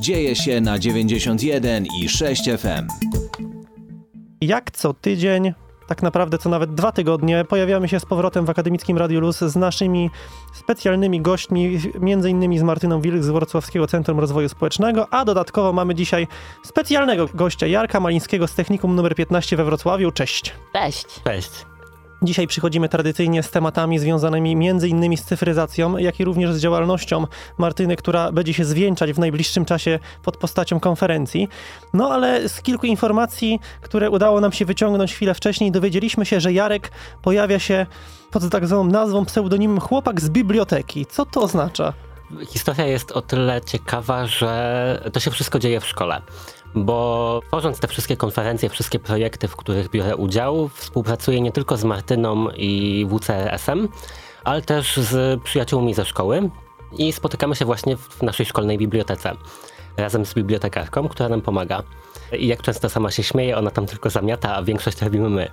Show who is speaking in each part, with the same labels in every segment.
Speaker 1: dzieje się na 91 i 6 FM.
Speaker 2: Jak co tydzień, tak naprawdę co nawet dwa tygodnie, pojawiamy się z powrotem w Akademickim Radiu Luz z naszymi specjalnymi gośćmi, między innymi z Martyną Wilk z Wrocławskiego Centrum Rozwoju Społecznego, a dodatkowo mamy dzisiaj specjalnego gościa, Jarka Malińskiego z Technikum nr 15 we Wrocławiu. Cześć!
Speaker 3: Cześć.
Speaker 4: Cześć.
Speaker 2: Dzisiaj przychodzimy tradycyjnie z tematami związanymi innymi z cyfryzacją, jak i również z działalnością Martyny, która będzie się zwieńczać w najbliższym czasie pod postacią konferencji. No ale z kilku informacji, które udało nam się wyciągnąć chwilę wcześniej, dowiedzieliśmy się, że Jarek pojawia się pod tak zwaną nazwą, pseudonimem Chłopak z biblioteki. Co to oznacza?
Speaker 4: Historia jest o tyle ciekawa, że to się wszystko dzieje w szkole. Bo tworząc te wszystkie konferencje, wszystkie projekty, w których biorę udział, współpracuję nie tylko z Martyną i WCRS-em, ale też z przyjaciółmi ze szkoły i spotykamy się właśnie w naszej szkolnej bibliotece razem z bibliotekarką, która nam pomaga. I jak często sama się śmieje, ona tam tylko zamiata, a większość robimy my.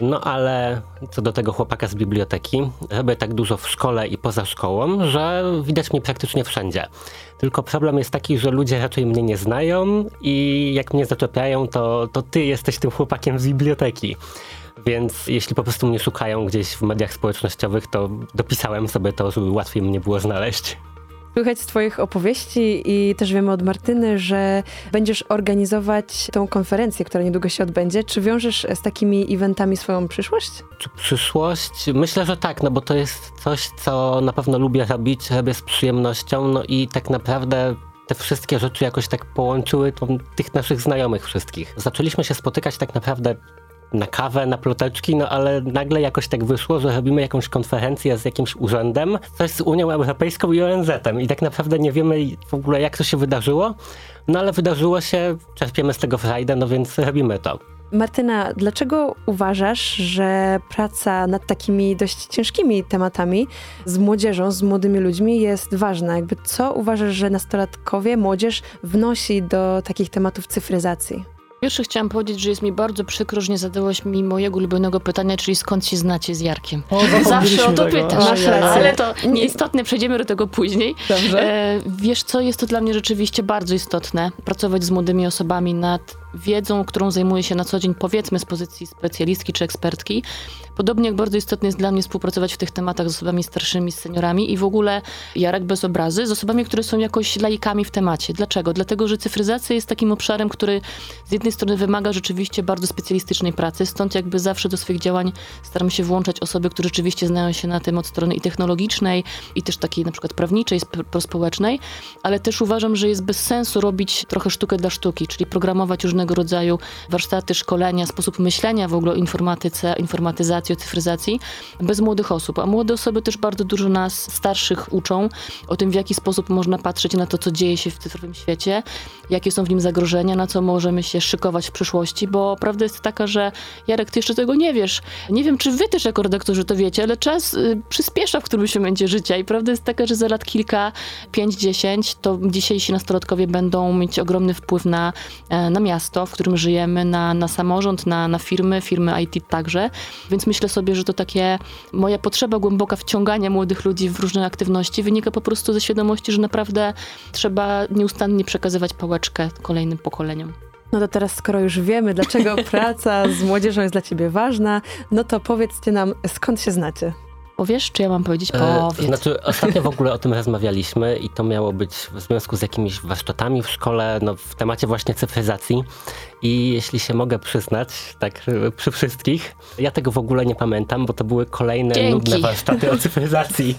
Speaker 4: No ale co do tego chłopaka z biblioteki, robię tak dużo w szkole i poza szkołą, że widać mnie praktycznie wszędzie. Tylko problem jest taki, że ludzie raczej mnie nie znają i jak mnie zaczepiają, to, to ty jesteś tym chłopakiem z biblioteki. Więc jeśli po prostu mnie szukają gdzieś w mediach społecznościowych, to dopisałem sobie to, żeby łatwiej mnie było znaleźć.
Speaker 3: Słychać z Twoich opowieści i też wiemy od Martyny, że będziesz organizować tą konferencję, która niedługo się odbędzie. Czy wiążesz z takimi eventami swoją przyszłość?
Speaker 4: Czy przyszłość? Myślę, że tak, no bo to jest coś, co na pewno lubię robić, robię z przyjemnością, no i tak naprawdę te wszystkie rzeczy jakoś tak połączyły tych naszych znajomych wszystkich. Zaczęliśmy się spotykać tak naprawdę na kawę, na ploteczki, no ale nagle jakoś tak wyszło, że robimy jakąś konferencję z jakimś urzędem, coś z Unią Europejską i ONZ-em i tak naprawdę nie wiemy w ogóle jak to się wydarzyło, no ale wydarzyło się, czerpiemy z tego frajdę, no więc robimy to.
Speaker 3: Martyna, dlaczego uważasz, że praca nad takimi dość ciężkimi tematami z młodzieżą, z młodymi ludźmi jest ważna? Jakby co uważasz, że nastolatkowie, młodzież wnosi do takich tematów cyfryzacji?
Speaker 5: Pierwszy chciałam powiedzieć, że jest mi bardzo przykro, że nie zadałaś mi mojego ulubionego pytania, czyli skąd się znacie z Jarkiem.
Speaker 2: O,
Speaker 5: Zawsze o to
Speaker 2: tego.
Speaker 5: pytasz,
Speaker 3: Masz rację.
Speaker 5: ale to nieistotne, przejdziemy do tego później.
Speaker 3: Dobrze.
Speaker 5: E, wiesz co, jest to dla mnie rzeczywiście bardzo istotne, pracować z młodymi osobami nad wiedzą, którą zajmuję się na co dzień, powiedzmy z pozycji specjalistki czy ekspertki. Podobnie jak bardzo istotne jest dla mnie współpracować w tych tematach z osobami starszymi, z seniorami i w ogóle Jarek bez obrazy, z osobami, które są jakoś laikami w temacie. Dlaczego? Dlatego, że cyfryzacja jest takim obszarem, który z jednej strony wymaga rzeczywiście bardzo specjalistycznej pracy, stąd jakby zawsze do swoich działań staram się włączać osoby, które rzeczywiście znają się na tym od strony i technologicznej, i też takiej na przykład prawniczej, sp- prospołecznej, ale też uważam, że jest bez sensu robić trochę sztukę dla sztuki, czyli programować różnego rodzaju warsztaty, szkolenia, sposób myślenia w ogóle o informatyce, informatyzacji, o cyfryzacji bez młodych osób. A młode osoby też bardzo dużo nas starszych uczą o tym, w jaki sposób można patrzeć na to, co dzieje się w cyfrowym świecie, jakie są w nim zagrożenia, na co możemy się szykować w przyszłości, bo prawda jest taka, że Jarek, ty jeszcze tego nie wiesz. Nie wiem, czy wy też jako redaktorzy to wiecie, ale czas y, przyspiesza w którymś momencie życia i prawda jest taka, że za lat kilka, pięć, dziesięć, to dzisiejsi nastolatkowie będą mieć ogromny wpływ na, e, na miasto, w którym żyjemy, na, na samorząd, na, na firmy, firmy IT także, więc myślę sobie, że to takie moja potrzeba głęboka wciągania młodych ludzi w różne aktywności wynika po prostu ze świadomości, że naprawdę trzeba nieustannie przekazywać pałeczkę kolejnym pokoleniom.
Speaker 3: No to teraz, skoro już wiemy, dlaczego praca z młodzieżą jest dla ciebie ważna, no to powiedzcie nam, skąd się znacie?
Speaker 5: Powiesz, czy ja mam powiedzieć?
Speaker 4: E,
Speaker 5: Powiedz.
Speaker 4: Znaczy, ostatnio w ogóle o tym rozmawialiśmy i to miało być w związku z jakimiś warsztatami w szkole, no, w temacie właśnie cyfryzacji. I jeśli się mogę przyznać, tak przy wszystkich, ja tego w ogóle nie pamiętam, bo to były kolejne
Speaker 5: Dzięki.
Speaker 4: nudne warsztaty o cyfryzacji.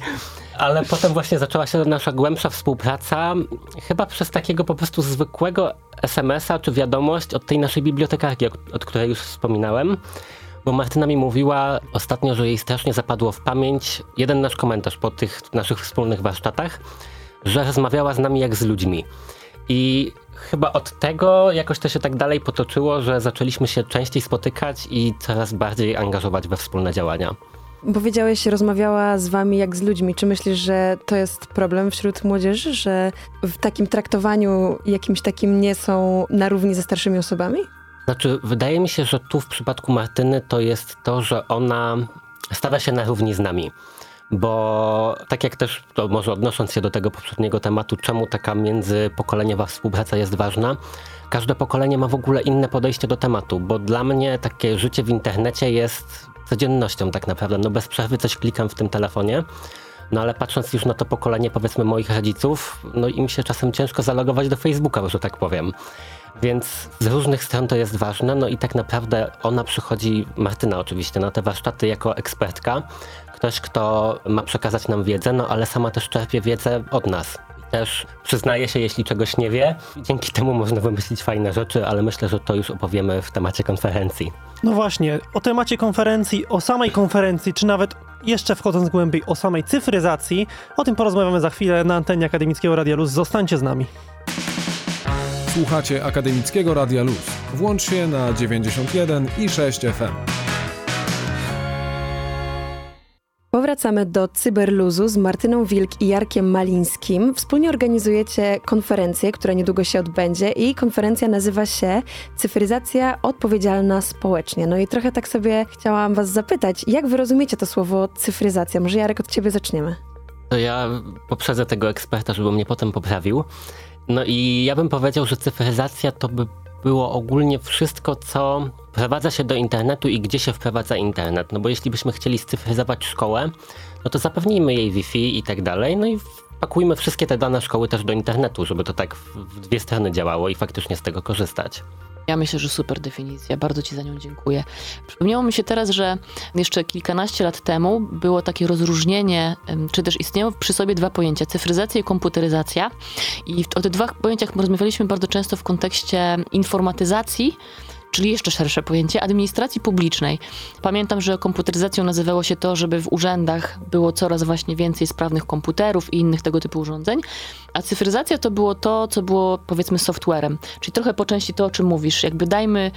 Speaker 4: Ale potem właśnie zaczęła się nasza głębsza współpraca, chyba przez takiego po prostu zwykłego SMS-a czy wiadomość od tej naszej bibliotekarki, od której już wspominałem. Bo Martyna mi mówiła ostatnio, że jej strasznie zapadło w pamięć jeden nasz komentarz po tych naszych wspólnych warsztatach, że rozmawiała z nami jak z ludźmi. I chyba od tego jakoś to się tak dalej potoczyło, że zaczęliśmy się częściej spotykać i coraz bardziej angażować we wspólne działania.
Speaker 3: Powiedziałeś, rozmawiała z wami jak z ludźmi. Czy myślisz, że to jest problem wśród młodzieży, że w takim traktowaniu jakimś takim nie są na równi ze starszymi osobami?
Speaker 4: Znaczy, wydaje mi się, że tu w przypadku Martyny to jest to, że ona stawia się na równi z nami. bo tak jak też, to może odnosząc się do tego poprzedniego tematu, czemu taka międzypokoleniowa współpraca jest ważna, każde pokolenie ma w ogóle inne podejście do tematu, bo dla mnie takie życie w internecie jest codziennością tak naprawdę. No bez przerwy coś klikam w tym telefonie. No ale patrząc już na to pokolenie powiedzmy moich rodziców, no im się czasem ciężko zalogować do Facebooka, że tak powiem. Więc z różnych stron to jest ważne, no i tak naprawdę ona przychodzi, Martyna oczywiście, na te warsztaty jako ekspertka, ktoś, kto ma przekazać nam wiedzę, no ale sama też czerpie wiedzę od nas. Też przyznaje się, jeśli czegoś nie wie. Dzięki temu można wymyślić fajne rzeczy, ale myślę, że to już opowiemy w temacie konferencji.
Speaker 2: No właśnie, o temacie konferencji, o samej konferencji, czy nawet jeszcze wchodząc głębiej o samej cyfryzacji, o tym porozmawiamy za chwilę na antenie Akademickiego Radia Luz. Zostańcie z nami.
Speaker 6: Słuchacie Akademickiego Radia Luz. Włącz się na 91 i 6 FM.
Speaker 3: Powracamy do Cyberluzu z Martyną Wilk i Jarkiem Malińskim. Wspólnie organizujecie konferencję, która niedługo się odbędzie i konferencja nazywa się Cyfryzacja odpowiedzialna społecznie. No i trochę tak sobie chciałam was zapytać, jak wy rozumiecie to słowo cyfryzacja? Może Jarek od ciebie zaczniemy.
Speaker 4: To ja poprzedzę tego eksperta, żeby mnie potem poprawił. No i ja bym powiedział, że cyfryzacja to by było ogólnie wszystko, co wprowadza się do internetu i gdzie się wprowadza internet. No bo jeśli byśmy chcieli scyfryzować szkołę, no to zapewnijmy jej Wi-Fi i tak dalej, no i pakujmy wszystkie te dane szkoły też do internetu, żeby to tak w dwie strony działało i faktycznie z tego korzystać.
Speaker 5: Ja myślę, że super definicja. Bardzo Ci za nią dziękuję. Przypomniało mi się teraz, że jeszcze kilkanaście lat temu było takie rozróżnienie, czy też istniały przy sobie dwa pojęcia: cyfryzacja i komputeryzacja. I o tych dwóch pojęciach rozmawialiśmy bardzo często w kontekście informatyzacji czyli jeszcze szersze pojęcie administracji publicznej. Pamiętam, że komputeryzacją nazywało się to, żeby w urzędach było coraz właśnie więcej sprawnych komputerów i innych tego typu urządzeń, a cyfryzacja to było to, co było powiedzmy softwarem, czyli trochę po części to, o czym mówisz, jakby dajmy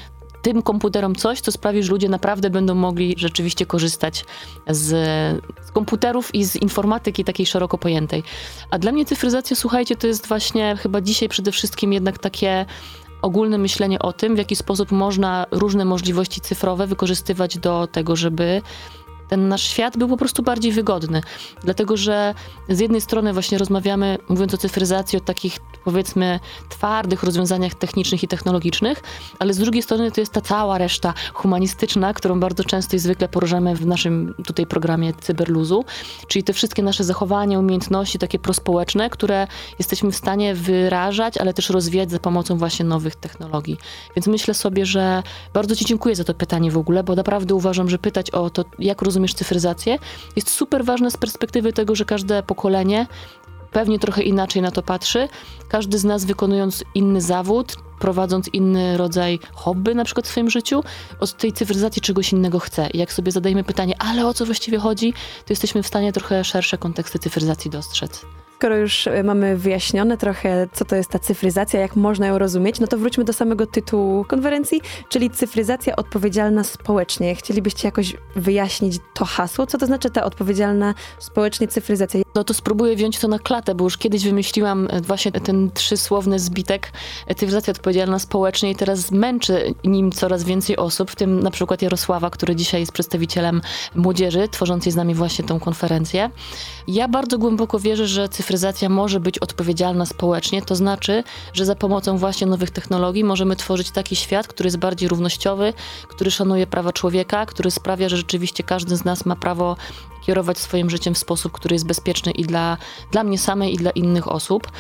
Speaker 5: tym komputerom coś, co sprawi, że ludzie naprawdę będą mogli rzeczywiście korzystać z, z, komputerów i z informatyki takiej szeroko pojętej. A dla mnie cyfryzacja, słuchajcie, to jest właśnie chyba dzisiaj przede wszystkim jednak takie ogólne myślenie o tym, w jaki sposób można różne możliwości cyfrowe wykorzystywać do tego, żeby ten nasz świat był po prostu bardziej wygodny. Dlatego, że z jednej strony właśnie rozmawiamy, mówiąc o cyfryzacji, o takich powiedzmy twardych rozwiązaniach technicznych i technologicznych, ale z drugiej strony to jest ta cała reszta humanistyczna, którą bardzo często i zwykle poruszamy w naszym tutaj programie Cyberluzu, czyli te wszystkie nasze zachowania, umiejętności takie prospołeczne, które jesteśmy w stanie wyrażać, ale też rozwijać za pomocą właśnie nowych technologii. Więc myślę sobie, że bardzo Ci dziękuję za to pytanie w ogóle, bo naprawdę uważam, że pytać o to, jak rozumiesz cyfryzację, jest super ważne z perspektywy tego, że każde pokolenie pewnie trochę inaczej na to patrzy. Każdy z nas wykonując inny zawód, prowadząc inny rodzaj hobby na przykład w swoim życiu, od tej cyfryzacji czegoś innego chce. I jak sobie zadajemy pytanie, ale o co właściwie chodzi, to jesteśmy w stanie trochę szersze konteksty cyfryzacji dostrzec.
Speaker 3: Skoro już e, mamy wyjaśnione trochę, co to jest ta cyfryzacja, jak można ją rozumieć, no to wróćmy do samego tytułu konferencji, czyli cyfryzacja odpowiedzialna społecznie. Chcielibyście jakoś wyjaśnić to hasło? Co to znaczy ta odpowiedzialna społecznie cyfryzacja?
Speaker 5: No to spróbuję wziąć to na klatę, bo już kiedyś wymyśliłam e, właśnie ten trzysłowny zbitek e, cyfryzacja odpowiedzialna społecznie i teraz męczy nim coraz więcej osób, w tym na przykład Jarosława, który dzisiaj jest przedstawicielem młodzieży, tworzącej z nami właśnie tą konferencję. Ja bardzo głęboko wierzę, że cyfryzacja może być odpowiedzialna społecznie, to znaczy, że za pomocą właśnie nowych technologii możemy tworzyć taki świat, który jest bardziej równościowy, który szanuje prawa człowieka, który sprawia, że rzeczywiście każdy z nas ma prawo kierować swoim życiem w sposób, który jest bezpieczny i dla, dla mnie samej, i dla innych osób.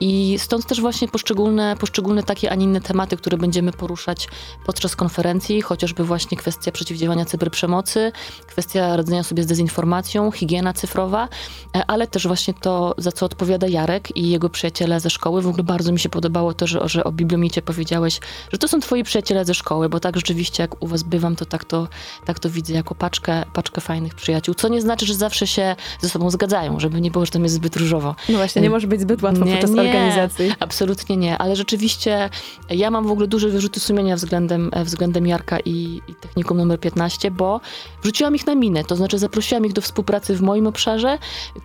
Speaker 5: I stąd też właśnie poszczególne, poszczególne takie, a nie inne tematy, które będziemy poruszać podczas konferencji, chociażby właśnie kwestia przeciwdziałania cyberprzemocy, kwestia radzenia sobie z dezinformacją, higiena cyfrowa, e, ale też właśnie to, za co odpowiada Jarek i jego przyjaciele ze szkoły. W ogóle bardzo mi się podobało to, że, że o bibliomicie powiedziałeś, że to są twoi przyjaciele ze szkoły, bo tak rzeczywiście jak u was bywam, to tak to, tak to widzę jako paczkę, paczkę fajnych przyjaciół, co nie znaczy, że zawsze się ze sobą zgadzają, żeby nie było, że tam jest zbyt różowo.
Speaker 3: No właśnie, nie może być zbyt łatwo
Speaker 5: nie,
Speaker 3: podczas
Speaker 5: nie,
Speaker 3: organizacji.
Speaker 5: Absolutnie nie, ale rzeczywiście ja mam w ogóle duże wyrzuty sumienia względem, e, względem Jarka i, i technikum numer 15, bo wrzuciłam ich na minę, to znaczy zaprosiłam ich do współpracy w moim obszarze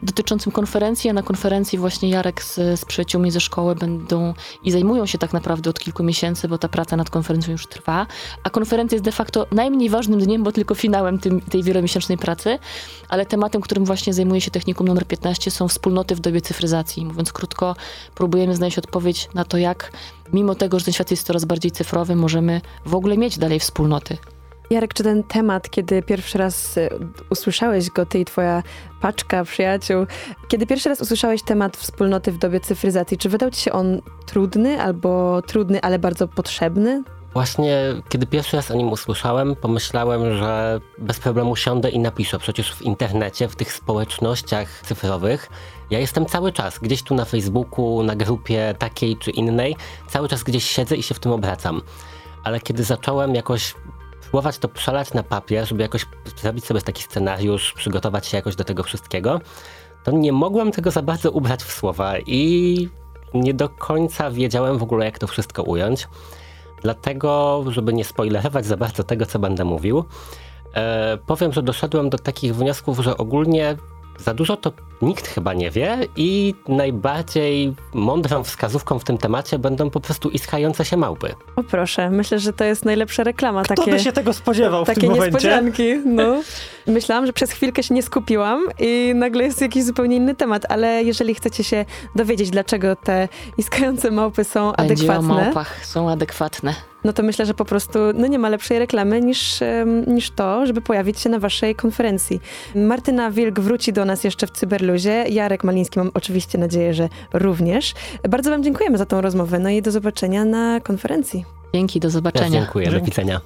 Speaker 5: dotyczącym konferencji, a na konferencji właśnie Jarek z, z przyjaciółmi ze szkoły będą i zajmują się tak naprawdę od kilku miesięcy, bo ta praca nad konferencją już trwa, a konferencja jest de facto najmniej ważnym dniem, bo tylko finałem tym, tej wielomiesięcznej pracy, ale tematem, którym właśnie zajmuje się technikum numer 15 są wspólnoty w dobie cyfryzacji. Mówiąc krótko, próbujemy znaleźć odpowiedź na to, jak mimo tego, że ten świat jest coraz bardziej cyfrowy, możemy w ogóle mieć dalej wspólnoty.
Speaker 3: Jarek, czy ten temat, kiedy pierwszy raz y, usłyszałeś go, ty i twoja paczka przyjaciół, kiedy pierwszy raz usłyszałeś temat wspólnoty w dobie cyfryzacji, czy wydał ci się on trudny albo trudny, ale bardzo potrzebny?
Speaker 4: Właśnie, kiedy pierwszy raz o nim usłyszałem, pomyślałem, że bez problemu siądę i napiszę. Przecież w internecie, w tych społecznościach cyfrowych, ja jestem cały czas gdzieś tu na Facebooku, na grupie takiej czy innej, cały czas gdzieś siedzę i się w tym obracam. Ale kiedy zacząłem jakoś próbować to przelać na papier, żeby jakoś zrobić sobie taki scenariusz, przygotować się jakoś do tego wszystkiego, to nie mogłem tego za bardzo ubrać w słowa i nie do końca wiedziałem w ogóle, jak to wszystko ująć. Dlatego, żeby nie spoilerować za bardzo tego, co będę mówił, e, powiem, że doszedłem do takich wniosków, że ogólnie za dużo to nikt chyba nie wie i najbardziej mądrą wskazówką w tym temacie będą po prostu iskające się małpy.
Speaker 3: O proszę, myślę, że to jest najlepsza reklama.
Speaker 2: Kto
Speaker 3: takie...
Speaker 2: by się tego spodziewał w
Speaker 3: Takie
Speaker 2: tym momencie?
Speaker 3: niespodzianki, no. Myślałam, że przez chwilkę się nie skupiłam i nagle jest jakiś zupełnie inny temat, ale jeżeli chcecie się dowiedzieć, dlaczego te iskające małpy są
Speaker 5: Będzie o
Speaker 3: adekwatne,
Speaker 5: małpach, są adekwatne.
Speaker 3: no to myślę, że po prostu no nie ma lepszej reklamy niż, niż to, żeby pojawić się na waszej konferencji. Martyna Wilk wróci do nas jeszcze w Cyberluzie. Jarek Maliński mam oczywiście nadzieję, że również. Bardzo wam dziękujemy za tą rozmowę, no i do zobaczenia na konferencji.
Speaker 5: Dzięki, do
Speaker 4: Ja
Speaker 5: zobaczenia.
Speaker 4: dziękuję, do widzenia.